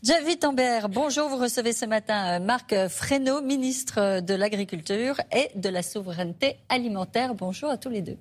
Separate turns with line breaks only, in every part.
Jeff Wittenberg, bonjour. Vous recevez ce matin Marc Fresneau, ministre de l'Agriculture et de la Souveraineté alimentaire. Bonjour à tous les deux.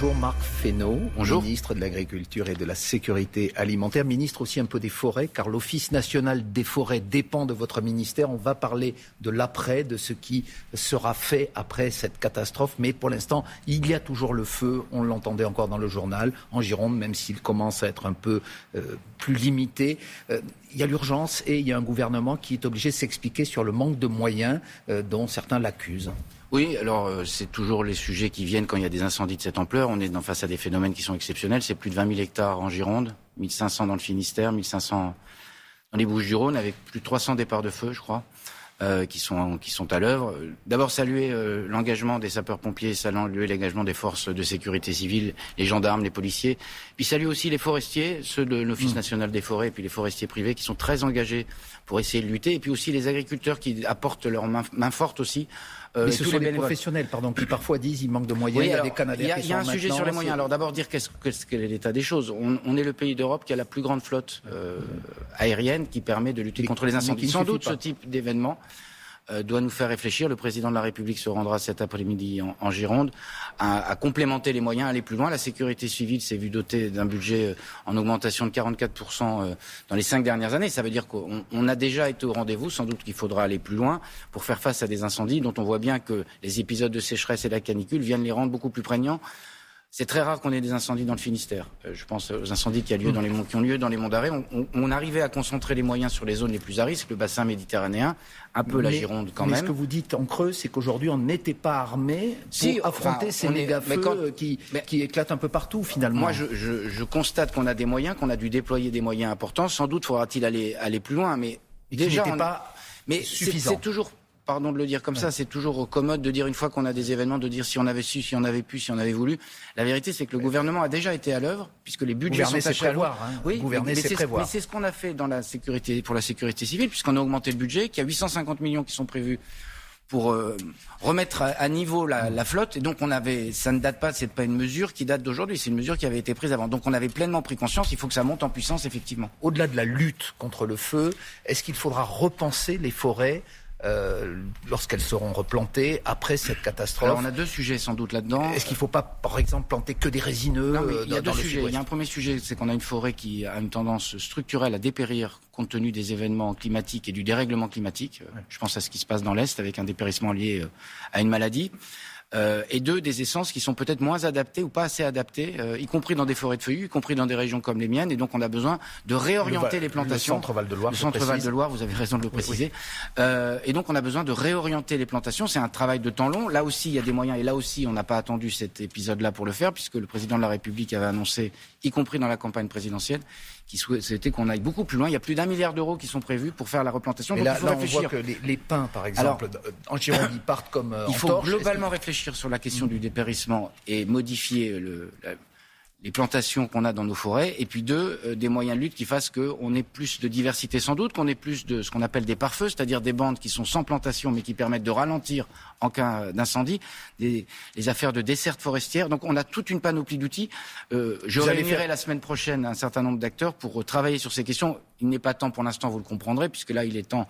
Bonjour Marc Fesneau, ministre de l'Agriculture et de la Sécurité alimentaire, ministre aussi un peu des forêts, car l'Office national des forêts dépend de votre ministère. On va parler de l'après, de ce qui sera fait après cette catastrophe, mais pour l'instant, il y a toujours le feu, on l'entendait encore dans le journal, en Gironde, même s'il commence à être un peu euh, plus limité. Euh, il y a l'urgence et il y a un gouvernement qui est obligé de s'expliquer sur le manque de moyens euh, dont certains l'accusent.
Oui, alors euh, c'est toujours les sujets qui viennent quand il y a des incendies de cette ampleur. On est face à des phénomènes qui sont exceptionnels. C'est plus de 20 000 hectares en Gironde, 1500 dans le Finistère, 1500 dans les Bouches-du-Rhône, avec plus de 300 départs de feu, je crois. Euh, qui sont qui sont à l'œuvre. D'abord saluer euh, l'engagement des sapeurs-pompiers, saluer l'engagement des forces de sécurité civile, les gendarmes, les policiers. Puis saluer aussi les forestiers, ceux de l'Office mmh. national des forêts, et puis les forestiers privés qui sont très engagés pour essayer de lutter. Et puis aussi les agriculteurs qui apportent leur main, main forte aussi
Mais ce sont les professionnels, pardon, qui parfois disent qu'il manque de moyens. il y a des Canadiens
Il y a, un sujet sur les moyens. Alors d'abord dire qu'est-ce est l'état des choses. On, est le pays d'Europe qui a la plus grande flotte euh, aérienne qui permet de lutter contre les incendies. Sans doute ce type d'événement euh, doit nous faire réfléchir. Le président de la République se rendra cet après-midi en, Gironde à, complémenter les moyens, aller plus loin. La sécurité civile s'est vue dotée d'un budget euh, en augmentation de 44% euh, dans les cinq dernières années. Ça veut dire qu'on a déjà été au rendez-vous. Sans doute qu'il faudra aller plus loin pour faire face à des incendies dont on voit bien que les épisodes de sécheresse et la canicule viennent les rendre beaucoup plus prégnants. C'est très rare qu'on ait des incendies dans le Finistère. Euh, je pense aux incendies qui, a lieu dans les, qui ont lieu dans les monts d'arrêt. On, arrivait à concentrer les moyens sur les zones les plus à risque, le bassin méditerranéen, un peu la Gironde quand
mais
même.
ce que vous dites en creux, c'est qu'aujourd'hui, on n'était pas armé pour affronter ces méga-feux qui, qui, éclatent un peu partout, finalement.
Moi, je, je, je constate qu'on a des moyens, qu'on a dû déployer des moyens importants. Sans doute faudra-t-il aller, aller plus loin, mais
déjà... On... pas
mais c'est toujours pardon de le dire comme ça, c'est toujours commode de dire une fois qu'on a des événements, de dire si on avait su, si on avait pu, si on avait voulu. La vérité, c'est que le gouvernement a déjà été à l'œuvre, puisque les budgets
sont
à
prévoir. Hein.
Oui,
Gouverner,
mais
c'est
ce qu'on a fait dans la sécurité, pour la sécurité civile, puisqu'on a augmenté le budget, qu'il y a 850 millions qui sont prévus pour euh, remettre à, niveau la, flotte. Et donc on avait, ça ne date pas, c'est pas une mesure qui date d'aujourd'hui, c'est une mesure qui avait été prise avant. Donc on avait pleinement pris conscience, il faut que ça monte en puissance effectivement.
Au-delà de la lutte contre le feu, est-ce qu'il faudra repenser les forêts euh, lorsqu'elles seront replantées après cette catastrophe.
Alors on a deux sujets sans doute là-dedans.
Est-ce qu'il ne faut pas, par exemple, planter que des résineux
euh, Il y a deux sujets. Il y a un premier sujet, c'est qu'on a une forêt qui a une tendance structurelle à dépérir compte tenu des événements climatiques et du dérèglement climatique. Je pense à ce qui se passe dans l'Est avec un dépérissement lié euh, à une maladie. Euh, et deux, des essences qui sont peut-être moins adaptées ou pas assez adaptées, euh, y compris dans des forêts de feuillus, y compris dans des régions comme les miennes. Et donc, on a besoin de réorienter les plantations.
Le centre Val de Loire.
Le centre Val de Loire, vous avez raison de le préciser. Euh, et donc, on a besoin de réorienter les plantations. C'est un travail de temps long. Là aussi, il y a des moyens. Et là aussi, on n'a pas attendu cet épisode-là pour le faire, puisque le président de la République avait annoncé, y compris dans la campagne présidentielle, qui souhaitait qu'on aille beaucoup plus loin. Il y a plus d'un milliard d'euros qui sont prévus pour faire la replantation.
là, on voit que les, pins, par exemple, en Gironde, ils partent comme
Il faut globalement réfléchir sur la question du dépérissement et modifier le, les plantations qu'on a dans nos forêts, et puis deux, euh, des moyens de lutte qui fassent qu'on ait plus de diversité sans doute, qu'on ait plus de ce qu'on appelle des pare-feux, c'est-à-dire des bandes qui sont sans plantation mais qui permettent de ralentir en cas d'incendie, des, les affaires de desserte forestière. Donc on a toute une panoplie d'outils. Euh, je réunirai la semaine prochaine un certain nombre d'acteurs pour travailler sur ces questions. Il n'est pas temps pour l'instant, vous le comprendrez, puisque là il est temps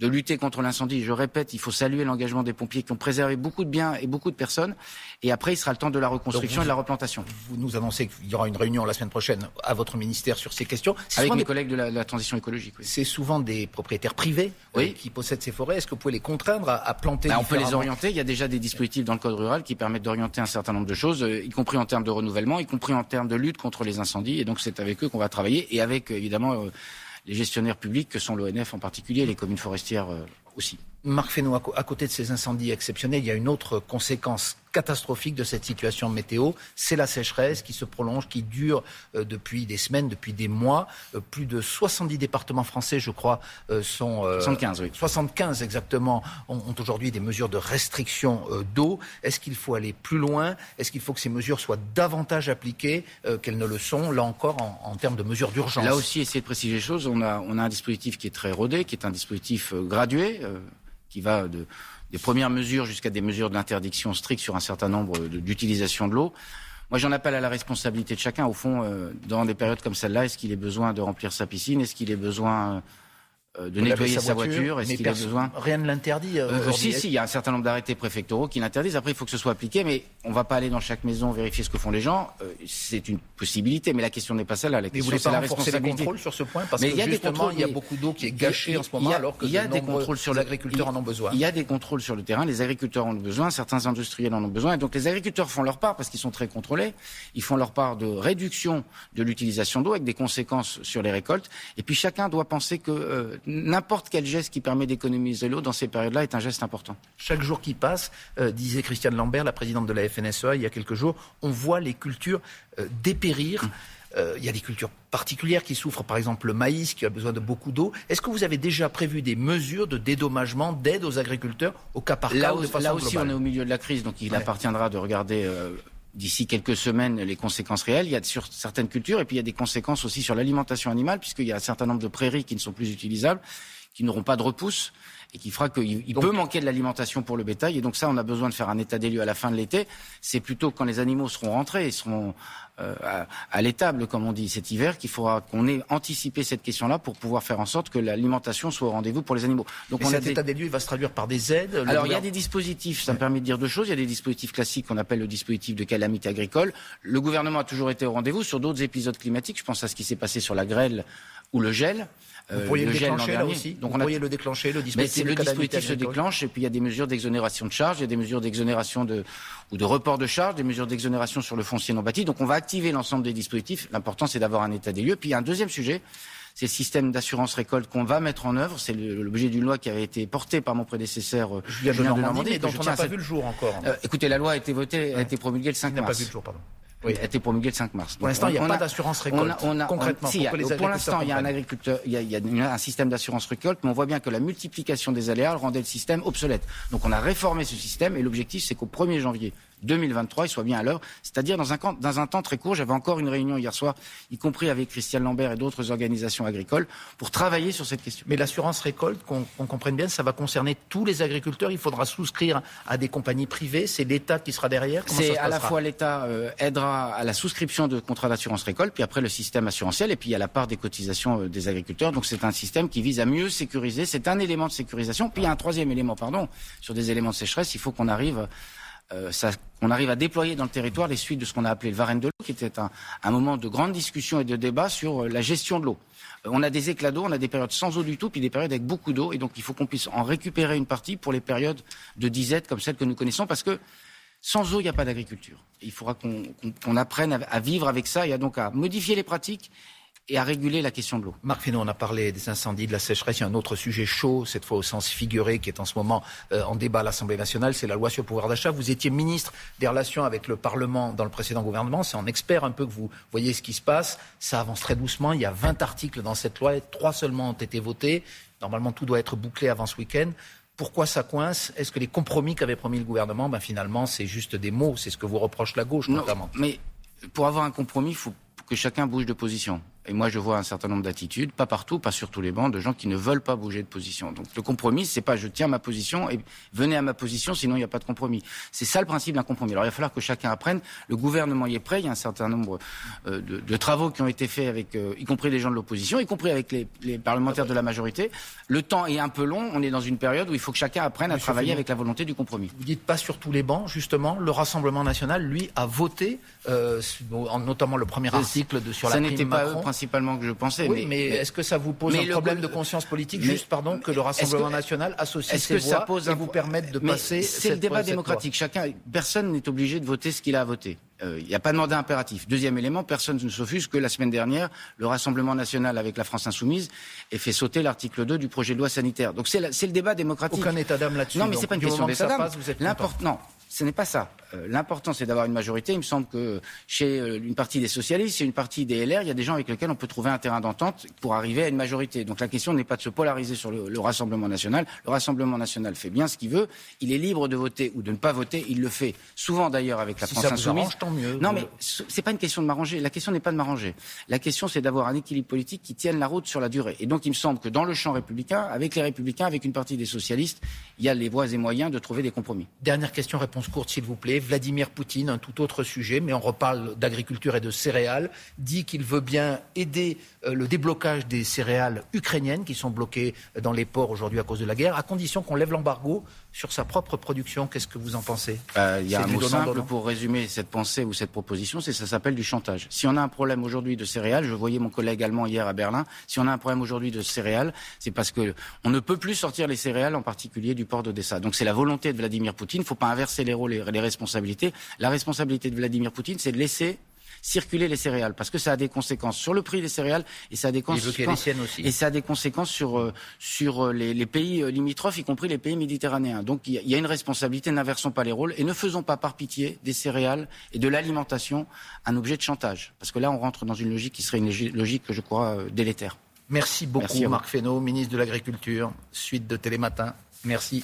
de lutter contre l'incendie. Je répète, il faut saluer l'engagement des pompiers qui ont préservé beaucoup de biens et beaucoup de personnes. Et après, il sera le temps de la reconstruction et de la replantation.
Vous nous annoncez qu'il y aura une réunion la semaine prochaine à votre ministère sur ces questions.
Avec mes collègues de la, transition écologique.
C'est souvent des propriétaires privés euh, qui possèdent ces forêts. Est-ce que vous pouvez les contraindre à, planter bah,
On peut les orienter. Il y a déjà des dispositifs dans le code rural qui permettent d'orienter un certain nombre de choses, euh, y compris en termes de renouvellement, y compris en termes de lutte contre les incendies. Et donc, c'est avec eux qu'on va travailler et avec, évidemment, euh, les gestionnaires publics que sont l'ONF en particulier, les communes forestières aussi.
Marc Fesneau, à côté de ces incendies exceptionnels, il y a une autre conséquence catastrophique de cette situation météo, c'est la sécheresse qui se prolonge, qui dure euh, depuis des semaines, depuis des mois. Euh, plus de 70 départements français, je crois, euh, sont...
75, oui.
75 exactement, ont, aujourd'hui des mesures de restriction d'eau. Est-ce qu'il faut aller plus loin? Est-ce qu'il faut que ces mesures soient davantage appliquées? Qu'elles ne le sont, là encore, en, termes de mesures d'urgence
Là aussi, essayer de préciser les choses. On a, on a un dispositif qui est très rodé, qui est un dispositif gradué qui va de, des premières mesures jusqu'à des mesures d'interdiction strictes sur un certain nombre d'utilisations de l'eau. Moi, j'en appelle à la responsabilité de chacun. Au fond, dans des périodes comme celle-là, est-ce qu'il ait besoin de remplir sa piscine? Est-ce qu'il ait besoin euh, de nettoyer sa voiture, Est-ce qu'il a besoin
Rien ne l'interdit. Euh,
euh si, si, il y a un certain nombre d'arrêtés préfectoraux qui l'interdisent. Après, il faut que ce soit appliqué, mais on ne va pas aller dans chaque maison vérifier ce que font les gens. Euh, c'est une possibilité, mais la question n'est pas celle-là. La question,
c'est
la
responsabilité. les contrôles sur ce point? Parce mais que il y a des il y a beaucoup d'eau qui est gâchée en ce moment, alors que il y a des contrôles sur les agriculteurs en ont besoin.
Il y a des contrôles sur le terrain. Les agriculteurs en ont besoin. Certains industriels en ont besoin. Et donc, les agriculteurs font leur part parce qu'ils sont très contrôlés. Ils font leur part de réduction de l'utilisation d'eau avec des conséquences sur les récoltes. Et puis, chacun doit penser que n'importe quel geste qui permet d'économiser l'eau dans ces périodes-là est un geste important.
Chaque jour qui passe, euh, disait Christiane Lambert, la présidente de la FNSEA, il y a quelques jours, on voit les cultures euh, dépérir. Euh, il y a des cultures particulières qui souffrent, par exemple le maïs qui a besoin de beaucoup d'eau. Est-ce que vous avez déjà prévu des mesures de dédommagement, d'aide aux agriculteurs au cas par cas
là,
ou de façon
Là aussi, on est au milieu de la crise, donc il appartiendra de regarder d'ici quelques semaines les conséquences réelles. Il y a sur certaines cultures et puis il y a des conséquences aussi sur l'alimentation animale puisqu'il y a un certain nombre de prairies qui ne sont plus utilisables qui n'auront pas de repousse et qui fera qu'il peut manquer de l'alimentation pour le bétail. Et donc ça, on a besoin de faire un état des lieux à la fin de l'été. C'est plutôt quand les animaux seront rentrés et seront euh, à, l'étable, comme on dit, cet hiver, qu'il faudra qu'on ait anticipé cette question-là pour pouvoir faire en sorte que l'alimentation soit au rendez-vous pour les animaux.
Donc cet état des lieux, il va se traduire par des aides
Alors il y a des dispositifs, ça me permet de dire deux choses. Il y a des dispositifs classiques qu'on appelle le dispositif de calamité agricole. Le gouvernement a toujours été au rendez-vous sur d'autres épisodes climatiques. Je pense à ce qui s'est passé sur la grêle ou le gel.
Vous pourriez le, déclencher là aussi Donc on le déclencher, le dispositif,
le dispositif se déclenche et puis il y a des mesures d'exonération de charges, il y a des mesures d'exonération de, ou de report de charges, des mesures d'exonération sur le foncier non bâti. Donc on va activer l'ensemble des dispositifs. L'important c'est d'avoir un état des lieux. Puis il y a un deuxième sujet, c'est le système d'assurance récolte qu'on va mettre en œuvre. C'est l'objet d'une loi qui avait été portée par mon prédécesseur
euh, Julien de Normandie, mais dont on n'a pas vu le jour encore.
Euh, écoutez, la loi a été votée, a été promulguée le 5 mars.
Pas vu le jour, pardon.
Oui. a été promulgué le 5 mars.
Pour l'instant, il n'y a pas d'assurance récolte. On a, concrètement,
pour, l'instant, il y a un agriculteur, il y a, un système d'assurance récolte, mais on voit bien que la multiplication des aléas rendait le système obsolète. Donc, on a réformé ce système et l'objectif, c'est qu'au 1er janvier 2023, il soit bien à l'heure, c'est-à-dire dans un, dans un temps très court. J'avais encore une réunion hier soir, y compris avec Christiane Lambert et d'autres organisations agricoles, pour travailler sur cette question.
Mais l'assurance récolte, qu'on comprenne bien, ça va concerner tous les agriculteurs. Il faudra souscrire à des compagnies privées. C'est l'État qui sera derrière.
C'est à la fois l'État euh, aidera à la souscription de contrats d'assurance récolte, puis après le système assurantiel, et puis a la part des cotisations euh, des agriculteurs. Donc c'est un système qui vise à mieux sécuriser. C'est un élément de sécurisation. Puis il y a un troisième élément, pardon, sur des éléments de sécheresse. Il faut qu'on arrive euh, arrive à déployer dans le territoire les suites de ce qu'on a appelé le Varenne de l'eau, qui était un, moment de grande discussion et de débat sur euh, la gestion de l'eau. Euh, on a des éclats d'eau, on a des périodes sans eau du tout, puis des périodes avec beaucoup d'eau, et donc il faut qu'on puisse en récupérer une partie pour les périodes de disette comme celles que nous connaissons, parce que sans eau, il n'y a pas d'agriculture. Il faudra qu'on apprenne à, vivre avec ça et à donc à modifier les pratiques et à réguler la question de l'eau.
Marc Fesneau, on a parlé des incendies, de la sécheresse. Il y a un autre sujet chaud, cette fois au sens figuré, qui est en ce moment euh, en débat à l'Assemblée nationale, c'est la loi sur le pouvoir d'achat. Vous étiez ministre des Relations avec le Parlement dans le précédent gouvernement. C'est en expert un peu que vous voyez ce qui se passe. Ça avance très doucement. Il y a 20 articles dans cette loi. Trois seulement ont été votés. Normalement, tout doit être bouclé avant ce week-end. Pourquoi ça coince? Est-ce que les compromis qu'avait promis le gouvernement, ben finalement, c'est juste des mots C'est ce que vous reproche la gauche, notamment.
Mais pour avoir un compromis, il faut que chacun bouge de position. Et moi, je vois un certain nombre d'attitudes, pas partout, pas sur tous les bancs, de gens qui ne veulent pas bouger de position. Donc le compromis, c'est pas je tiens ma position et venez à ma position, sinon il n'y a pas de compromis. C'est ça le principe d'un compromis. Alors il va falloir que chacun apprenne. Le gouvernement y est prêt. Il y a un certain nombre euh, de, de, travaux qui ont été faits avec, euh, y compris les gens de l'opposition, y compris avec les, les, parlementaires de la majorité. Le temps est un peu long. On est dans une période où il faut que chacun apprenne à travailler avec la volonté du compromis.
Vous dites pas sur tous les bancs, justement. Le Rassemblement national, lui, a voté, euh, notamment le premier article de, sur la
n'était pas eux principalement que je pense
oui, mais, est-ce que ça vous pose un problème de conscience politique, juste pardon, que le Rassemblement national associe ses voix et vous permette de passer
C'est le débat démocratique. Chacun, personne n'est obligé de voter ce qu'il a à voter. Euh, il n'y a pas de mandat impératif. Deuxième élément, personne ne s'offusque que la semaine dernière, le Rassemblement national avec la France insoumise ait fait sauter l'article 2 du projet de loi sanitaire. Donc c'est le débat démocratique.
Aucun état d'âme là-dessus.
Non, mais c'est pas une question d'état d'âme. Non, ce n'est pas ça. Euh, l'important, c'est d'avoir une majorité. Il me semble que chez euh, une partie des socialistes, chez une partie des LR, il y a des gens avec lesquels on peut trouver un terrain d'entente pour arriver à une majorité. Donc la question n'est pas de se polariser sur le, Rassemblement national. Le Rassemblement national fait bien ce qu'il veut. Il est libre de voter ou de ne pas voter. Il le fait souvent d'ailleurs avec la France
ça
insoumise.
Arrange, tant mieux.
Non, mais c'est pas une question de m'arranger. La question n'est pas de m'arranger. La question, c'est d'avoir un équilibre politique qui tienne la route sur la durée. Et donc, il me semble que dans le champ républicain, avec les républicains, avec une partie des socialistes, il y a les voies et moyens de trouver des compromis.
Dernière question, réponse courte, s'il vous plaît. Vladimir Poutine, un tout autre sujet, mais on reparle d'agriculture et de céréales, dit qu'il veut bien aider euh, le déblocage des céréales ukrainiennes qui sont bloquées dans les ports aujourd'hui à cause de la guerre, à condition qu'on lève l'embargo sur sa propre production. Qu'est-ce que vous en pensez?
Euh, Il y a un mot simple pour résumer cette pensée ou cette proposition, c'est ça s'appelle du chantage. Si on a un problème aujourd'hui de céréales, je voyais mon collègue allemand hier à Berlin, si on a un problème aujourd'hui de céréales, c'est parce que on ne peut plus sortir les céréales, en particulier du port d'Odessa. Donc c'est la volonté de Vladimir Poutine. Il ne faut pas inverser les rôles et les responsabilités. La responsabilité de Vladimir Poutine, c'est de laisser circuler les céréales parce que ça a des conséquences sur le prix des céréales et ça a des conséquences et ça a des conséquences sur euh, sur euh, les, pays euh, limitrophes y compris les pays méditerranéens. Donc il y, a une responsabilité, n'inversons pas les rôles et ne faisons pas par pitié des céréales et de l'alimentation un objet de chantage parce que là on rentre dans une logique qui serait une logique que je crois délétère.
Merci beaucoup Marc Fesneau, ministre de l'Agriculture, suite de Télématin. Merci.